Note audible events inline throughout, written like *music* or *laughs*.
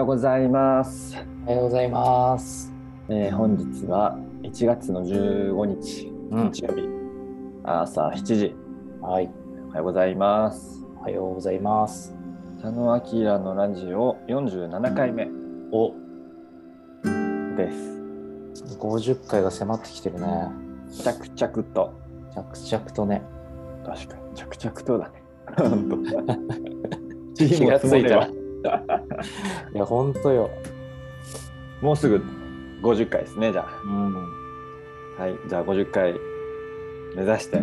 ようございます。おはようございます。えー本日は1月の15日、うん日曜日、朝7時。はい。おはようございます。おはようございます。佐野明のラジオ47回目お、です。50回が迫ってきてるね。着々と。着々とね。確かに、着々とだね。*laughs* *laughs* 気がついたら。もいや、ほんとよ。うすぐ50回ですね、じゃうん。はあ。はい、じゃあ50回目指して、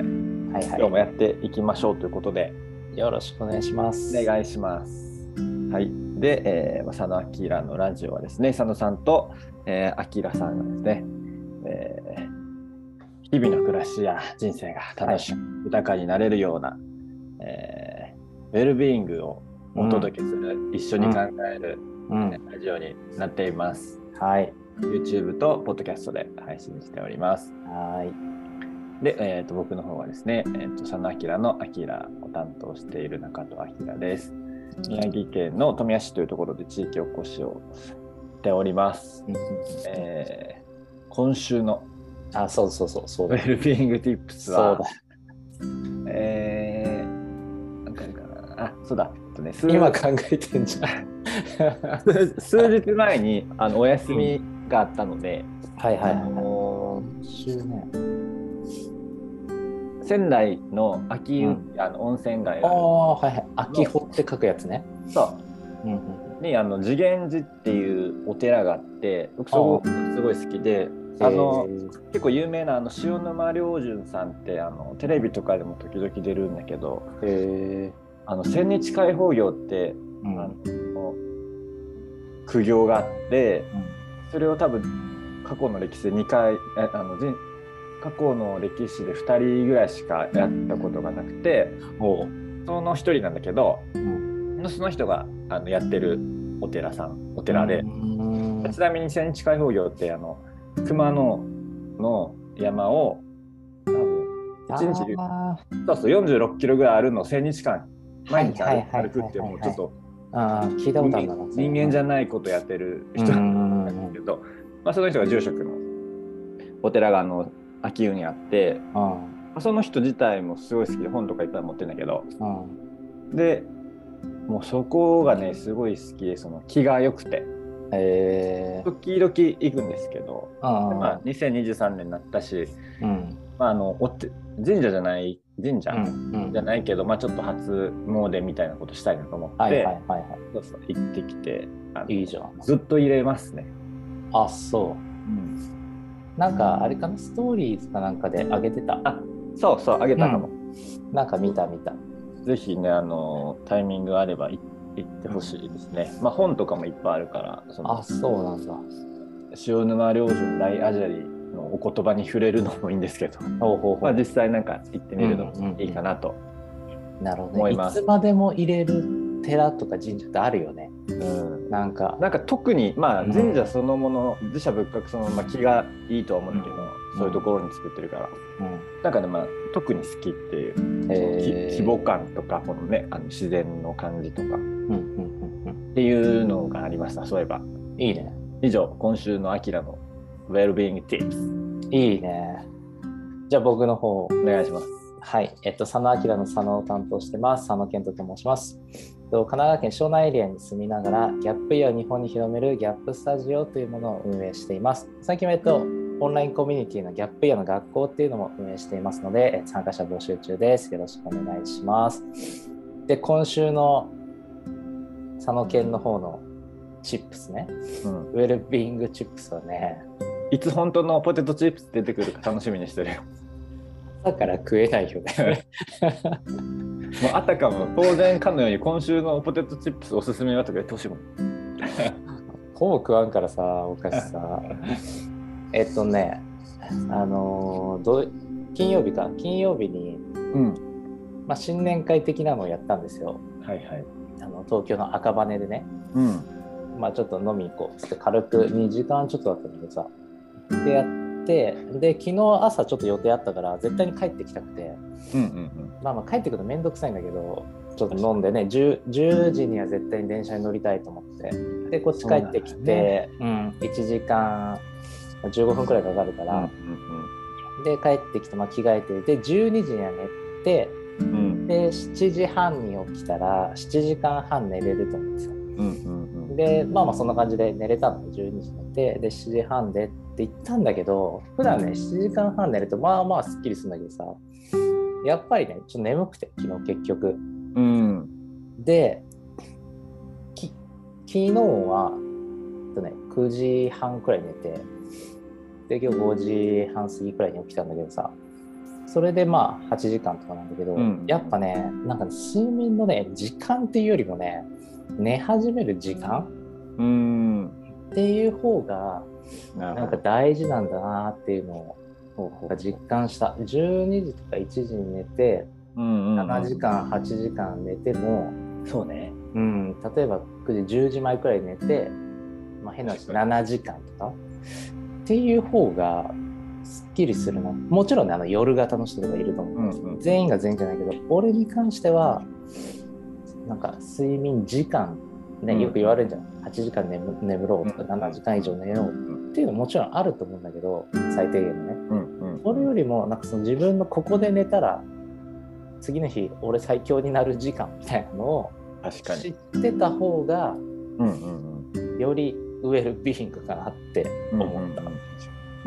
い今日はもやっていきましょうということで、い。よろしくお願いします。お願いします。はい。で、えー、佐野明のラジオはですね、佐野さんと、えー、明さんがですね、えー日々の暮らしや人生が楽しく豊かになれるような、えーウェルビーイングをお届けする、一緒に考える、うん。ラジオになっています。はい。YouTube と Podcast で配信しております。はい。で、えー、と僕の方はですね、えー、と佐野明の明を担当している中戸明です。宮城県の富谷市というところで地域おこしをしております。えー今週のあ、そうそうそう、そうだ。ウェルビーイング Tips はそうだ。、えー、なんかあるかなあ、そうだ、とね、数今考えてんじゃん。数数日前にあのお休みがあったので、はいはいあはい。の今週ね。仙台の秋湯、うんあの温泉街あがあはいはい。秋穂って書くやつね。そううんうんにあの次元寺っていうお寺があって僕そこすごい好きでうん。あのえー結構有名なあの塩沼良順さんってあのテレビとかでも時々出るんだけどえあの千日開放業ってー、うん。あの苦行があってそれを多分過去の歴史で2回えあの人過去の歴史で2人ぐらいしかやったことがなくておう。その1人なんだけどうん。その人があのやってるお寺さんお寺で。うん。ちなみに千日開放業ってあの熊野の山を多分一日あそうそう46キロぐらいあるのを1000日間毎日歩くってもうちょっとーあー、聞いたことあるんだな。人間じゃんないことやってるうん。人なうんんですけど、まあ、その人が住職のお寺があの秋湯にあって、その人自体もすごい好きで本とかいっぱい持ってるんだけどうん。でもうそこがねすごい好きでその気が良くて。えー。時々行くんですけど、うん。まあ、2023年になったし、うん。まあ、あのおて神社じゃない神社うんじゃないけど、まあ、ちょっと初詣みたいなことしたいなと思って、はいはいはいはそうそう行ってきてい。いいじゃん。ずっと入れますね。あ、そう。なんかあれかな、ストーリーズかなんかで上げてた？あそうそうあげたかも、なんか見た見た。ぜひねあのタイミングあればい行ってほしいですね。まあ本とかもいっぱいあるからそのあ、そうなんだ。塩沼良順大アジャリのお言葉に触れるのもいいんですけど。まあ、実際なんか行ってみるのもいいかなと。なるほどね。い思いますつまでも入れる寺とか神社ってあるよね。うんなんか。なんか特にまあうん神社そのもの、自社仏閣そのまま気がいいとは思うんだけど、うんそういうところに作ってるから、うんなんかねまあ特に好きっていう、えーき規模感とかこのねあの自然の感じとかっうんうんうんていうのがありましたそういえばうん。いいね。以上今週のアキラのウェルビーイング Tips いいね。じゃあ僕の方お願いしますはい、えっと、佐野明の佐野を担当してます。佐野健人と申します。えっと神奈川県湘南エリアに住みながら、ギャップイヤーを日本に広めるギャップスタジオというものを運営しています。最近は、えっと、オンラインコミュニティのギャップイヤーの学校っていうのも運営していますので、え参加者募集中です。よろしくお願いします。で、今週の佐野県の方のチップスね、うんウェルビーイングチップスはね、いつ本当のポテトチップス出てくるか楽しみにしてるよ。朝から食えないよね。*laughs* もうあたかも当然かのように今週のポテトチップスおすすめはとか言ってほしいもん。ほぼ食わんからさ、お菓子さ。*laughs* えっとね、あのーどう金曜日か、金曜日に、うん。まあ、新年会的なのをやったんですよ。はいはい。あの東京の赤羽でね、うん。まあ、ちょっと飲み行こう。っつって軽く2時間ちょっとだったんだけどさ。でやって、で、昨日朝ちょっと予定あったから、絶対に帰ってきたくて、うんうんまあまあ帰ってくるのめんどくさいんだけど、ちょっと飲んでね10、10時には絶対に電車に乗りたいと思って、うんでこっち帰ってきてう、ん、1時間15分くらいかかるかうんら、で帰ってきて、まあ、着替えてで12時には寝てうん。うんで7時半に起きたら7時間半寝れると思うんですよ。うんうんでまあまあそんな感じで寝れたので12時寝てで7時半でって言ったんだけど普段ね7時間半寝るとまあまあすっきりするんだけどさやっぱりねちょっと眠くて昨日結局。うん。でき昨日は、とね、9時半くらい寝てで今日5時半過ぎくらいに起きたんだけどさそれでまあ8時間とかなんだけど、うん。やっぱねなんかね睡眠のね時間っていうよりもね寝始める時間うん。っていう方がななんか大事なんだなっていうのを実感した。12時とか1時に寝て7時間8時間寝ても、そうね。うん、例えば9時10時前くらい寝て、まあ、変な話確か7時間とか。っていう方がすっきりするな。もちろんねあの夜型の人とかいると思う、うんうん全員が全員じゃないけど俺に関してはなんか睡眠時間ね、うん。よく言われるじゃん。8時間眠眠ろうとかうん。7時間以上寝ようっていうのももちろんあると思うんだけど最低限のね。うんうん。それよりもなんかその自分のここで寝たら次の日俺最強になる時間みたいなのを知に。ってた方がうんうんうん。よりウェルビーイングかなって思った。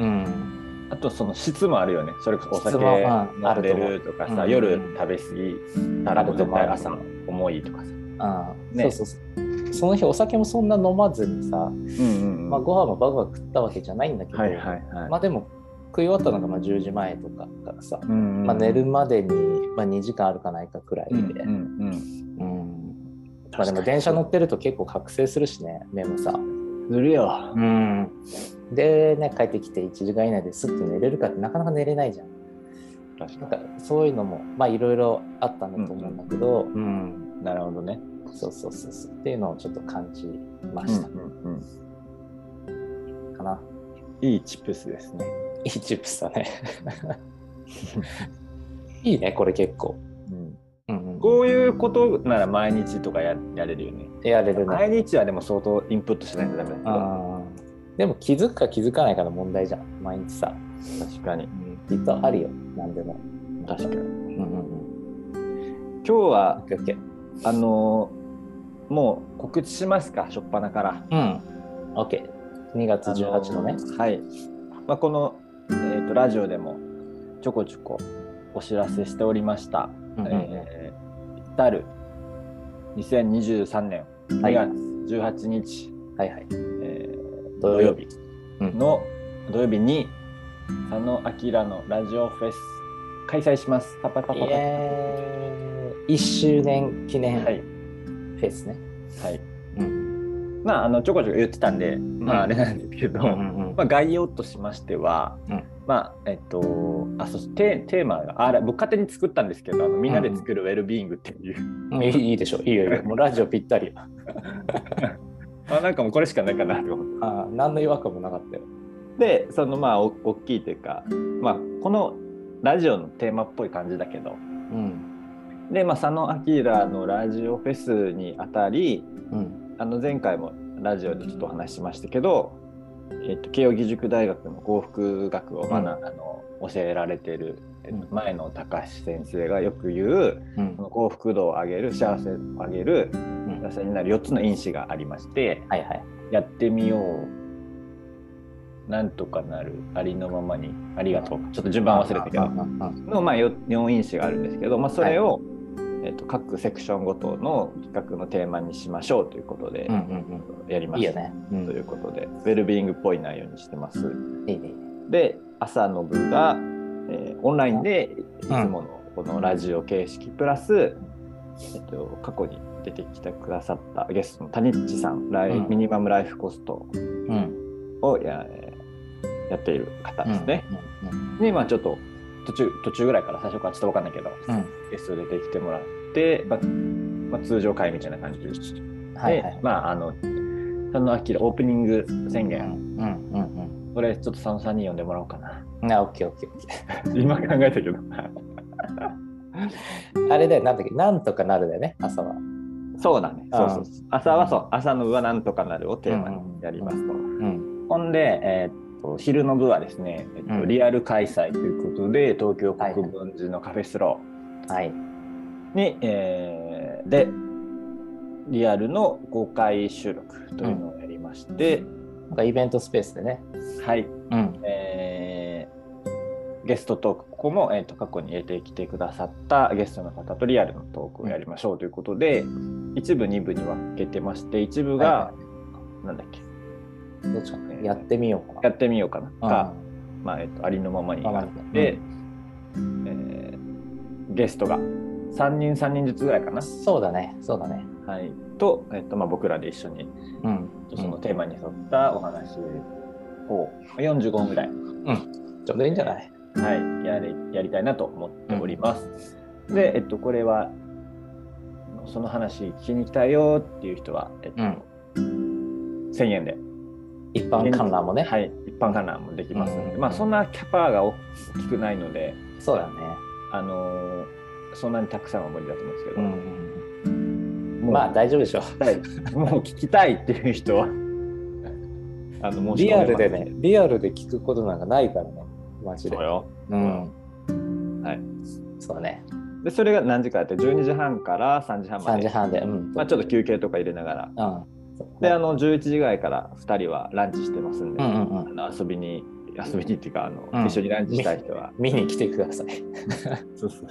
うん。あとその質もあるよね。それこそお酒飲んでるとかさ、うん夜食べ過ぎたら絶対朝重いとかさ。ああね。そうそうそう。その日お酒もそんな飲まずにさ、うんうんうん。まあ、ご飯もバクバク食ったわけじゃないんだけど、はいはいはい、まあでも食い終わったのがまあ10時前とかからさ、うんうんまあ、寝るまでにまあ2時間あるかないかくらいで、うんうんうんうん。まあ、でも電車乗ってると結構覚醒するしね目もさ。するよ。うん、でね帰ってきて1時間以内ですっと寝れるかってなかなか寝れないじゃん。なん確かかそういうのもまあいろいろあったんだと思うんだけど、うん。になるほどねそうそうそうそうっていうのをちょっと感じました、うんうんうんかな。いいチップスですね、いいチップスだね。*laughs* いいねこれ結構。うん、うんうん、こういうことなら毎日とかややれるよねやれるね。毎日はでも相当インプットしないとダメだけどでも気づくか気づかないかの問題じゃん毎日さ。確かにきっとあるよ何でも。確かにうんうん今日はうん。オッケーオッケー。あのーもう告知しますか？初っ端からうん。オッケー。2月18のね。あのーはい、まあ、この、えー、とラジオでもちょこちょこお知らせしておりました、うんうんうんえー来る2023年2月18日、はいはい。えー土曜日。の土曜日に佐野明のラジオフェス開催します。パパパパパイエーイ1周年記念フはいェスね。はい。うん。まああのちょこちょこ言ってたんで、まああれなんですけど、まあ概要としましては、うんまあえっとあそうテテーマがあれ僕勝手に作ったんあのみんなで作るウェルビーイングっていう、うんいいいいでしょ。いいよいいよ。*laughs* もうラジオぴったりよ。*laughs* あなんかもうこれしかないかなと思って。あー何の違和感もなかったよ。でそのまあお大きいというか、まあこのラジオのテーマっぽい感じだけど。うん。で、まあ、佐野明のラジオフェスにあたりうん。あの前回もラジオでちょっとお話ししましたけど、えっと、慶應義塾大学の幸福学をうん。あの教えられてる、えっとうん。前野隆先生がよく言ううん。その幸福度を上げる幸せを上げるうん。幸せになる4つの因子がありましてはいはい。やってみようなんとかなるありのままにありがとう。ちょっと順番忘れたけど。の、まあ、4, 4因子があるんですけど、まあ、それを、えっと各セクションごとの企画のテーマにしましょうということでうんうんやります。いいよね。うんということで、ウェルビーイングっぽい内容にしてます。いいね。で、朝の部が、えーオンラインでいつものこのラジオ形式プラス、えっと、過去に出てきてくださったゲストの谷地さん、ライうんミニマムライフコストうん。をややっている方ですね。うんで、まあちょっと途中途中ぐらいから最初からちょっと分かんないけど、うんうんゲスト出てきてもらって、まあまあ、通常会みたいな感じで、はいはい。まああの佐野明オープニング宣うん言、うんうんこれちょっと佐野さんに読んでもらおうかな。うん。あ、オッケーオッケーオッケ *laughs* 今考えたけど。ー。*laughs* あれだよ、なんだっけ、なんとかなるだよね、朝は。そうだね。そうそうそう。朝はそう、朝の部はなんとかなるをテーマにやりますと。うん。ほんで、えーっと昼の部はですね、えっとうんリアル開催ということで、東京国分寺のカフェスロはい。ーに、えーで、リアルの公開収録というのをやりまして、なんかイベントスペースでね。はい、うん。えーゲストトーク、ここも、えーっと過去に入れてきてくださったゲストの方とリアルのトークをやりましょうということで、一部、二部に分けてまして、一部が、はなんだっけ、いどっちかな？やってみようかな。やってみようかな。うんか、まあえっと、ありのままにままあっにて、えーゲストが3人3人ずつぐらいかな、そうだね。そうだね。はい、と,、えっとまあ、僕らで一緒にうん。そのテーマに沿ったお話を45分ぐらい、ちょうどいいんじゃない？はい、やりやりたいなと思っております。で、えっと、これはその話聞きに来たよっていう人は、えっとうん1000円で、一般観覧もね。はい、一般観覧もできますので、うんまあ、そんなキャパが大きくないので、そうだね。あのーそんなにたくさんは無理だと思うんですけど、うん。もうまあ大丈夫でしょう。もう聞きたいっていう人は *laughs* あのリアルでね、リアルで聞くことなんかないからね。マジでそう。ようん。はいそうだね。でそれが何時かやって12時半から3時半ま3で時半で。うん。まあ、ちょっと休憩とか入れながらうん。であの11時ぐらいから2人はランチしてますんで、うんうんうん。あの遊びに遊びにっていうかあの、うん。一緒にランチしたい人は。見に来てください。*laughs* そうそう。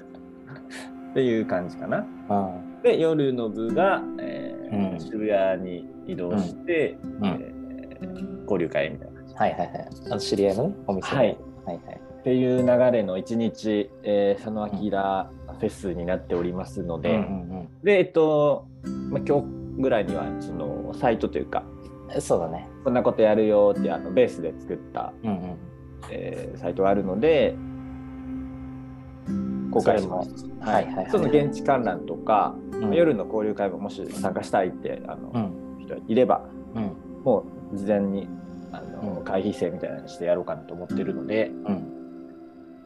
っていう感じかな。うん。で夜の部が、えーうん。渋谷に移動して、うん。えー交流会みたいな感じ。はいはいはい。あの知り合いのね、お店。ではい。はいはい。っていう流れの一日、えー、佐野明フェスになっておりますので、で、えっと、まあ、今日ぐらいにはそのサイトというか、うん。そうだね。こんなことやるよってあのベースで作った、うんうん。えーサイトがあるので、公開します。ははいいはいはいその現地観覧とか、うん夜の交流会ももし参加したいってあの、うん人いれば、うんもう事前にあの、うん会費制みたいなのにしてやろうかなと思ってるので、うん。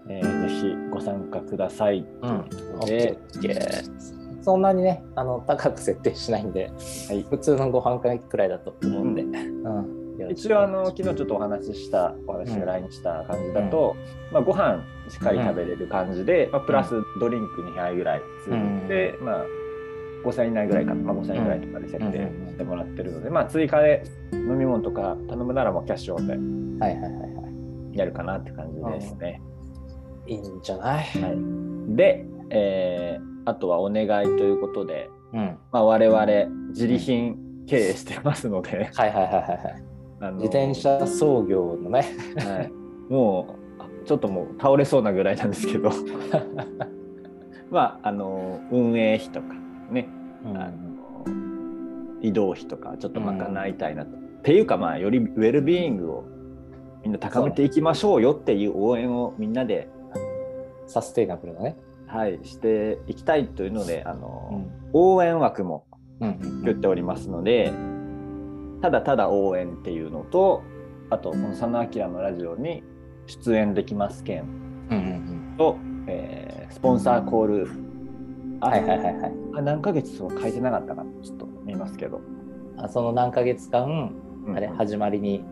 えーぜひご参加ください。うん。オッケオッケーそんなにね、あの高く設定しないんで、はい。普通のご飯会くらいだと思うんで。うん。一応あの昨日ちょっとお話ししたお話が LINE した感じだと、まあ、ご飯しっかり食べれる感じで、まあ、プラスドリンク2杯ぐらいついて、まあ、5000円以内ぐらいかな、まあ、5000円ぐらいとかで設定してもらってるので、まあ、追加で飲み物とか頼むならもうキャッシュオンではいはいはいはい。やるかなって感じですね。いいんじゃない？はい、で、えーあとはお願いということで、うん。まあ、我々自利品経営してますので、はいはいはいはいはい。あの自転車操業のね。はい、もうあちょっともう倒れそうなぐらいなんですけど *laughs* まああの運営費とかね、うんあの移動費とかちょっと賄いたいなと。っていうかまあよりウェルビーイングをみんな高めていきましょうよっていう応援をみんなで、サステイナブルなね。はい、していきたいというのであうの、ん。応援枠もうん作っておりますので、ただただ応援っていうのとあとこの佐野明のラジオに出演できます件うんうんと、えースポンサーコールあはいはいはいはい。あ何ヶ月そう書いてなかったかなちょっと見ますけど、あその何ヶ月間、うんあれ始まりに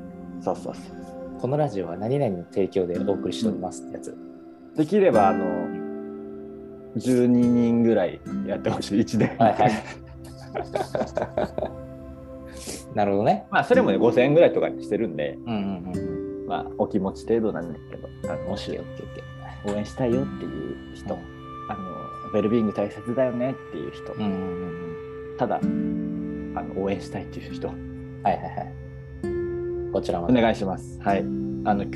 そうそうそうこのラジオは何々の提供でお送りしておりますってやつ。できればあの12人ぐらいやってほしい1年、はいはい。*laughs* なるほどね。まあそれもね5000円ぐらいとかにしてるんで、うんうんうん。まあ、お気持ち程度なんですけどあのもし。応援したいよっていう人、あのウェルビーイング大切だよねっていう人、うんうんうんただあの応援したいっていう人うん。はいはいはい。こちらまで。お願いします。はい。あの今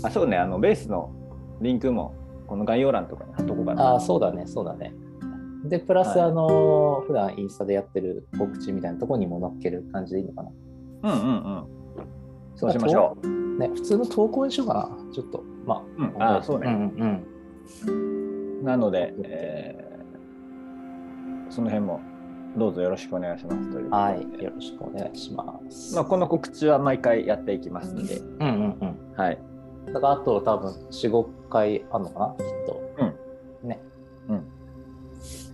日あそうねあのベースのリンクもこの概要欄とかに貼っとこうかな。ああ、そうだね、そうだね。で、プラス、はいあのー普段インスタでやってる告知みたいなところにも載っける感じでいいのかな。うんうんうん。そうしましょう。ね、普通の投稿にしようかな。ちょっと、まうん、あ。あそうね。んうんなので、えーその辺もどうぞよろしくお願いしますというはでい、よろしくお願いします。まあ、この告知は毎回やっていきますので、うんうんうん。はい。だからあと多分4、5回あるのかな、きっと。ね。うん。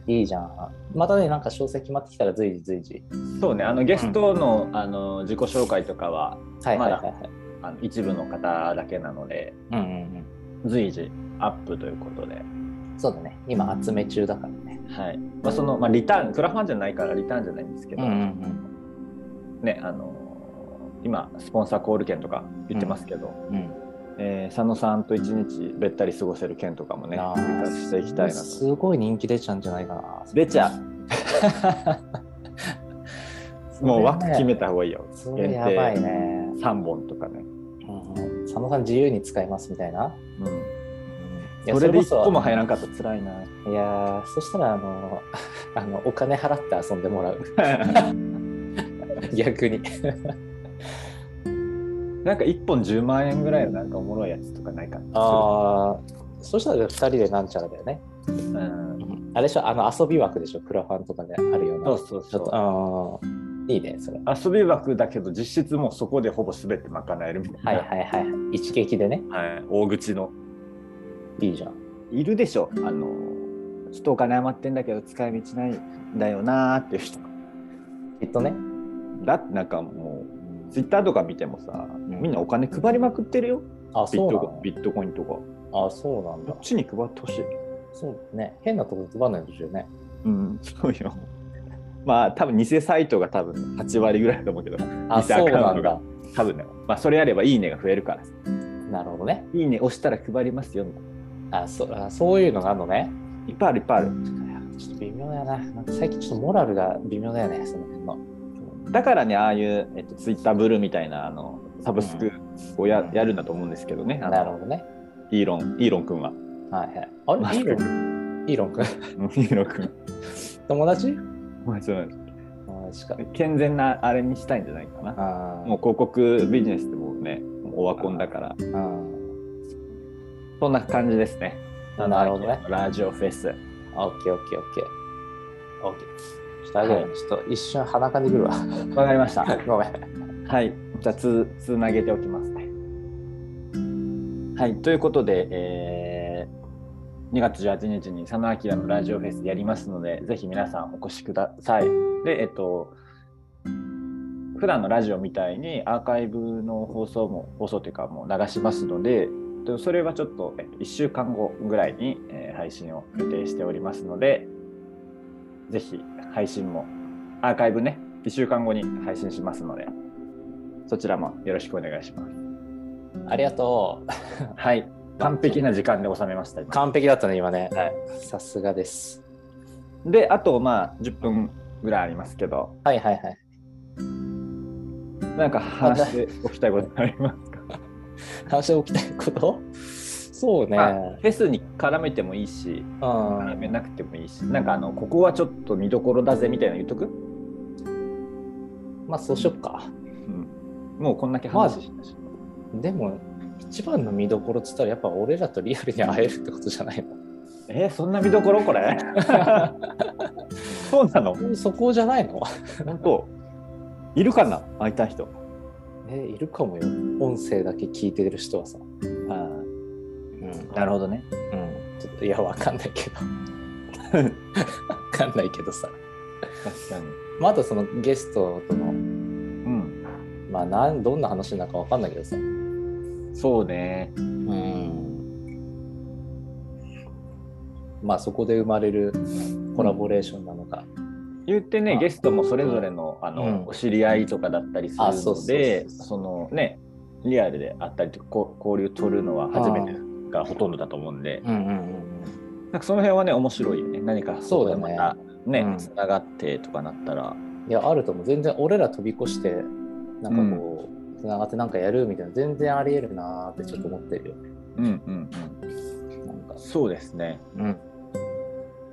いいじゃん。またね、なんか詳細決まってきたら随時随時。そうねあのゲストの,、あの自己紹介とかははいはいはいはい。あの一部の方だけなのでうんうん随時アップということで、うん。そうだね。今集め中だからね。はいまあ、その、まあ、リターンクラファンじゃないからリターンじゃないんですけど、んねあの今スポンサーコール券とか言ってますけど、うん。うん。えー佐野さんと一日べったり過ごせる券とかもねしていきたいなと。すごい人気出ちゃうんじゃないかな。出ちゃう。*laughs* もう枠決めた方がいいよ。それやばいね。3本とかね、うんうん。佐野さん自由に使いますみたいな。うん、それでこそ1個も入らんかったら辛いな。いやーそしたらあのあのお金払って遊んでもらう。*laughs* 逆になんか1本10万円ぐらいのなんかおもろいやつとかないかな。ああそしたら2人でなんちゃらだよね、うん、あれでしょあの遊び枠でしょクラファンとかであるような。そうそうそあーいいねそれ。う遊び枠だけど実質もうそこでほぼ全て賄えるみたいな、はいはいはい一撃でね。はい。大口の。いいじゃん。いるでしょ。あのちょっとお金余ってんだけど使い道ないんだよなーっていう人。きっとね。だってなんかもうツイッターとか見てもさ、んみんなお金配りまくってるよ。あそうなの？コビットコインとか。あそうなんだ。こっちに配ってほしい。そうね。変なとこ配らないんですよね。うんそうよ。*laughs* まあ多分偽サイトが多分8割ぐらいだと思うけど。あ偽アそうカウントが。なんだ。多分ね。まあそれやればいいねが増えるから。なるほどね。いいね押したら配りますよ。あそあそういうのがあるのね。いっぱいあるいっぱいある。ちょっと微妙だよな。なんか最近ちょっとモラルが微妙だよねそのだからねああいう、えっと、ツイッターブルーみたいなあのサブスクをや,、やるんだと思うんですけどねなるほどね。イーロンイーロン君は。はいはい。あれ？イーロン？イーロン君うんイーロン君友達？まあそうなんです。友達か。健全なあれにしたいんじゃないかな。あもう広告ビジネスでもねもうオワコンだから。ううんそんな感じですね。なるほどね。ラジオフェス。オッケーオッケーオッケー。オッケーちょっとあげる、はいちょっと一瞬鼻かんでくるわ。わかりました。*laughs* ごめん。はい。じゃあつつなげておきますね。はい。ということで、えー2月18日に佐野明のラジオフェスやりますのでぜひ皆さんお越しください。でえっと普段のラジオみたいにアーカイブの放送も放送というかもう流しますのででそれはちょっと、えっと、1週間後ぐらいに、えー配信を予定しておりますのでぜひ配信もアーカイブね1週間後に配信しますのでそちらもよろしくお願いします。ありがとう。はい。完璧な時間で収めました今。完璧だったね今ね。はい。さすがです。であとまあ10分ぐらいありますけど。はいはいはい。なんか話しておきたいことありますか？*laughs* 話しておきたいこと？そうね、まあフェスに絡めてもいいしうん。絡めなくてもいいし。なんかあのここはちょっと見どころだぜみたいなの言っとく、まあそうしよっか。うん、もうこんだけ話したし、でも一番の見どころっつったらやっぱ俺らとリアルに会えるってことじゃないの？えーそんな見どころこれ？*laughs* そうなの？そこじゃないの？本当？いるかな？会いたい人。えいるかもよ。音声だけ聞いてる人はさ、あうん、なるほどね。うん、ちょっといやわかんないけど。わかんないけどさ、確かに。まあ、あとそのゲストとのうん。まあなんどんな話なのかわかんないけどさ。そうね。うん。まあそこで生まれるコラボレーションなのか、言ってねあゲストもそれぞれのあの、うんお知り合いとかだったりするのでそのねリアルであったりと交流取るのは初めてがほとんどだと思うんで。うんうんうんなんかその辺はね面白いよね。何かそうだまたね。うん。つながってとかなったら。いやあると思う。全然俺ら飛び越してなんかこうつながってなんかやるみたいな全然ありえるなーってちょっと思ってるよ。うんうんうん。なんか。そうですね。うん。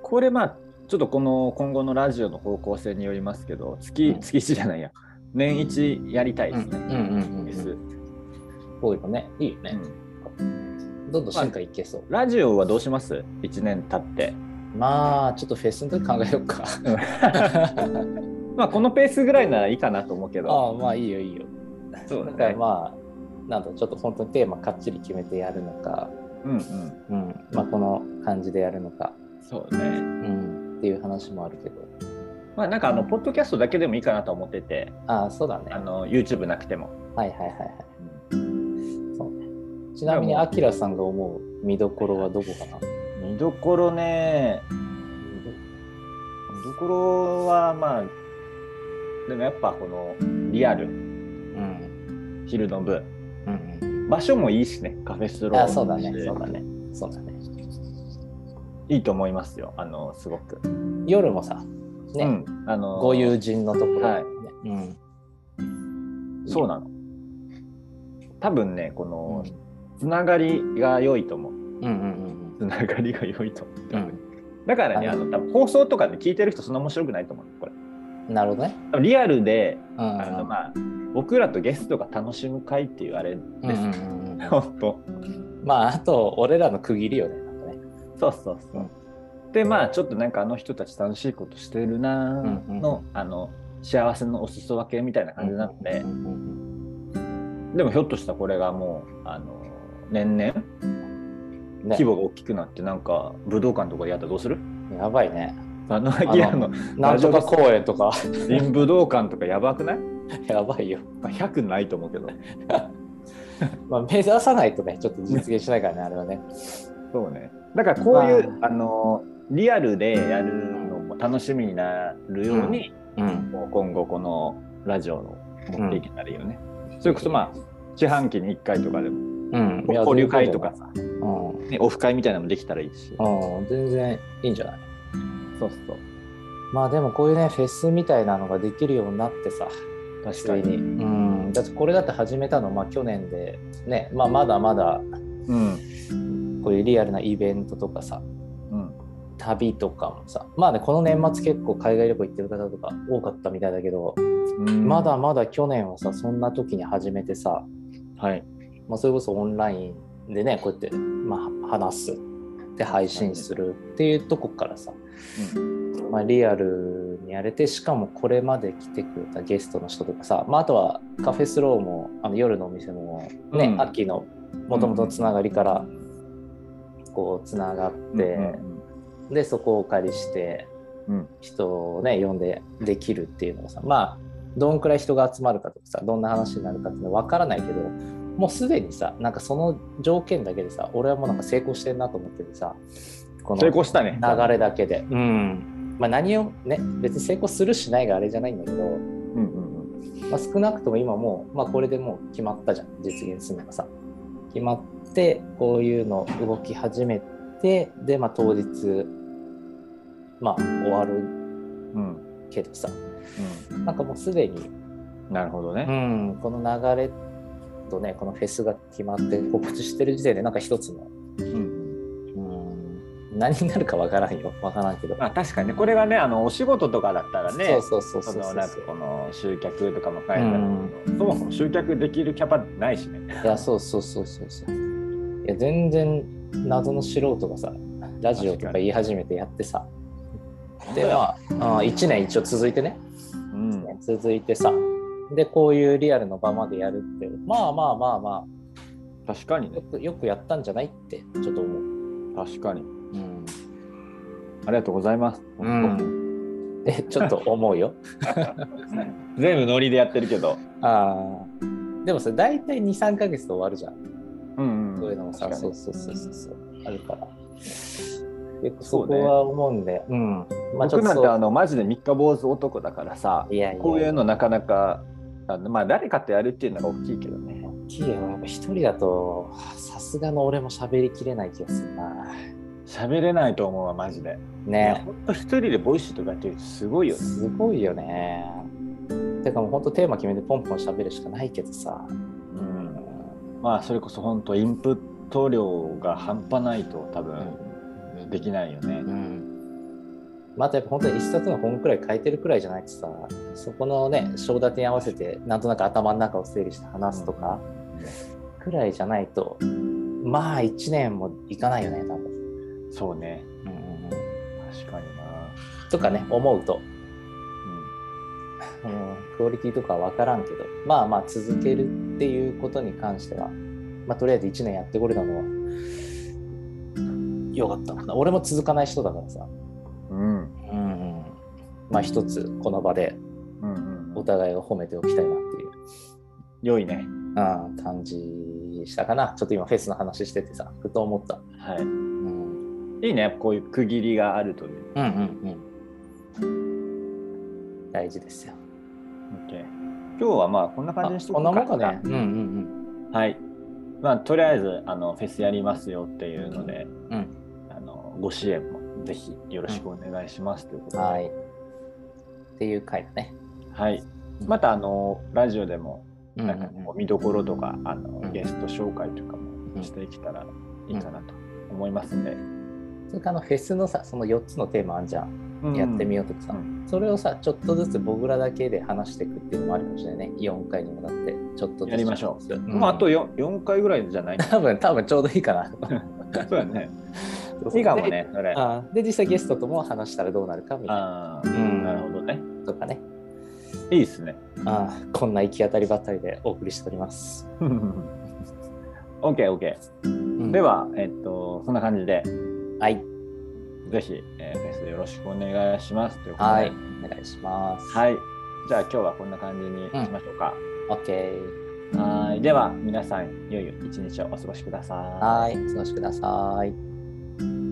これまあちょっとこの今後のラジオの方向性によりますけど月、うん。月1じゃないや。年1やりたいですね、うんうんうんうんフェスこういうのねいいよね、どんどん進化いけそう、ラジオはどうします ?1 年経って。まあちょっとフェスの時考えようか *laughs* まあこのペースぐらいならいいかなと思うけど。ああまあいいよいいよそうだからまあなんだちょっと本当にテーマかっちり決めてやるのか、うんうん。うんまあ、この感じでやるのか、そうね。うん、っていう話もあるけど。まあなんかあのポッドキャストだけでもいいかなと思ってて、ああ、そうだね。あの YouTube なくても。はいはいはいはい。ちなみに、アキラさんが思う見どころはどこかな？見どころね、見どころはまあ、でもやっぱこのリアル、うん。昼の部、うんうん。場所もいいしね、カフェスローあそうだね。そうだね。そうだね。いいと思いますよ、あの、すごく。夜もさ、ね、うん、あのご友人のところ、ねはい。うん。そうなの。多分ね、この、つながりが良いと思う。うんうんつながりが良いと思う。うんうん。だからね、はいあの多分放送とかで聞いてる人そんな面白くないと思う。これ。うん。なるほどね。リアルで、うんあのまあ、僕らとゲストが楽しむ会っていうあれです。うんうんうんうん本当。まあ、あと、俺らの区切りよね。なんかねそうそうそう。で、まあ、ちょっとなんかあの人たち楽しいことしてるなうんうんーの、あの、幸せのお裾分けみたいな感じなのでうん、うんでもひょっとしたらこれがもう、あの、年々？規模が大きくなって、なんか武道館とかでやったらどうする？やばいね。あの、アキラのなんとか公園とか、林武道館とかやばくない？*laughs* やばいよ。まあ ?100 ないと思うけど。*laughs* まあ、目指さないとね、ちょっと実現しないからね、*laughs* あれはね。そうね。だからこういう、まあの、リアルでやるのも楽しみになるように、うん。もう今後このラジオの持っていけたらいいよね。それこそまあ、四半期に1回とかでも、うん。交流会とか。さ、うん。ね、オフ会みたいなのもできたらいいし。うん、全然いいんじゃない？そうそう。まあでもこういうね、フェスみたいなのができるようになってさ、確かに。うん。だってこれだって始めたの、まあ去年で、ね、まあまだまだうん。こういうリアルなイベントとかさ、うん。旅とかもさ、まあね、この年末結構海外旅行行ってる方とか多かったみたいだけど、うんまだまだ去年はさ、そんな時に始めてさ、はい。まあ、それこそオンラインでね、こうやって、まあ、話す。で、配信するっていうとこからさ、まあ、リアルにやれて、しかもこれまで来てくれたゲストの人とかさ、まあ、あとはカフェスローも、あの夜のお店もね、うん。秋のもともとのつながりから、こう、つながって、で、そこをお借りして、うん。人をね、呼んでできるっていうのがさ、まあ、どんくらい人が集まるかとかさ、どんな話になるかっていうのは分からないけど、もうすでにさ、なんかその条件だけでさ、俺はもうなんか成功してんなと思っててさ、この成功したね。流れだけで。うん。まあ何をね、別に成功するしないがあれじゃないんだけど、うんうんうん。まあ、少なくとも今もう、まあこれでもう決まったじゃん、実現するのがさ。決まって、こういうの動き始めて、で、まあ当日、まあ終わるうんけどさ、うんなんかもうすでに、なるほどね。うん、この流れとね、このフェスが決まって告知してる時点で、なんか一つの、うんうん、何になるかわからんよ、わからんけど。まあ確かにね、これがね、あのお仕事とかだったらね、そうそうそうそうそうそのなんかこの集客とかも書いてあるけど、そもそも集客できるキャパないしね。いや、そうそうそうそうそう。いや、全然謎の素人がさ、ラジオとか言い始めてやってさ、で、まあ、1年一応続いてね、うん、続いてさ、で、こういうリアルの場までやるって、まあまあまあまあ、確かにねよ。くよくやったんじゃないって、ちょっと思う。確かに。うん。ありがとうございます。うん、え、ちょっと思うよ。*laughs* 全部ノリでやってるけど。ああ。でもさ、大体2、3ヶ月で終わるじゃん。うんそういうのもさ、そうそうそうそうそう、あるから。結構そそうねこは思うんで、うん。まあ僕なんてそうあのマジで三日坊主男だからさ、こういうのなかなか、まあ誰かとやるっていうのが大きいけどね。大きいよ。やっぱ一人だと、さすがの俺も喋りきれない気がするな。喋れないと思うわ、マジで。ね。ほんと一人でボイシーとかやってすごいよね。すごいよね。てかもう本当テーマ決めてポンポン喋るしかないけどさ。うんまあそれこそ本当インプット量が半端ないと多分できないよねう。ん。まあ、あとやっぱ本当に一冊の本くらい書いてるくらいじゃないとさ、そこのね、章立てに合わせて、なんとなく頭の中を整理して話すとか、くらいじゃないと、まあ1年もいかないよね、多分。そうね。うん確かにな。とかね、思うと、うん、クオリティとかは分からんけど、まあまあ続けるっていうことに関しては、まあとりあえず1年やってこれたのは、よかった。俺も続かない人だからさ。うん。うん。うまあ一つこの場でうんうんお互いを褒めておきたいなっていう良いね。うん感じしたかな。ちょっと今フェスの話しててさ、ふと思った。はい。うん、いいね、こういう区切りがあるという。うんうんうん。大事ですよ。OK 今日はまあこんな感じにしとこくんなもんかね。うんうんはい。まあとりあえずあのフェスやりますよっていうので、うん。うん。あのご支援もぜひよろしくお願いしますということで。はい。っていう回だね。はい。またあのラジオでもうんなんかこう見どころとか、あのうんゲスト紹介とかもしていけたらいいかなと思いますんで。それからあのフェスのさ、その4つのテーマあんじゃん。やってみようとかさ、うんそれをさ、ちょっとずつ僕らだけで話していくっていうのもあるかもしれないね。4回にもなって、ちょっとずつ。やりましょう。うんまああと 4, 4回ぐらいじゃない？多分、多分ちょうどいいかな。*laughs* そうやね。いいかもね、それ。で実際ゲストとも話したらどうなるかみたいなああ、うんなるほどね。とかね。いいですね。あこんな行き当たりばったりでお送りしております。*laughs* OK、OK。うんで、は、えっと、そんな感じで、はい。ぜひ、えーフェスよろしくお願いしますということで。はい。お願いします。はい。じゃあ今日はこんな感じにしましょうか。OK。はい。では皆さん、良い一日をお過ごしください。はい。お過ごしください。Bye.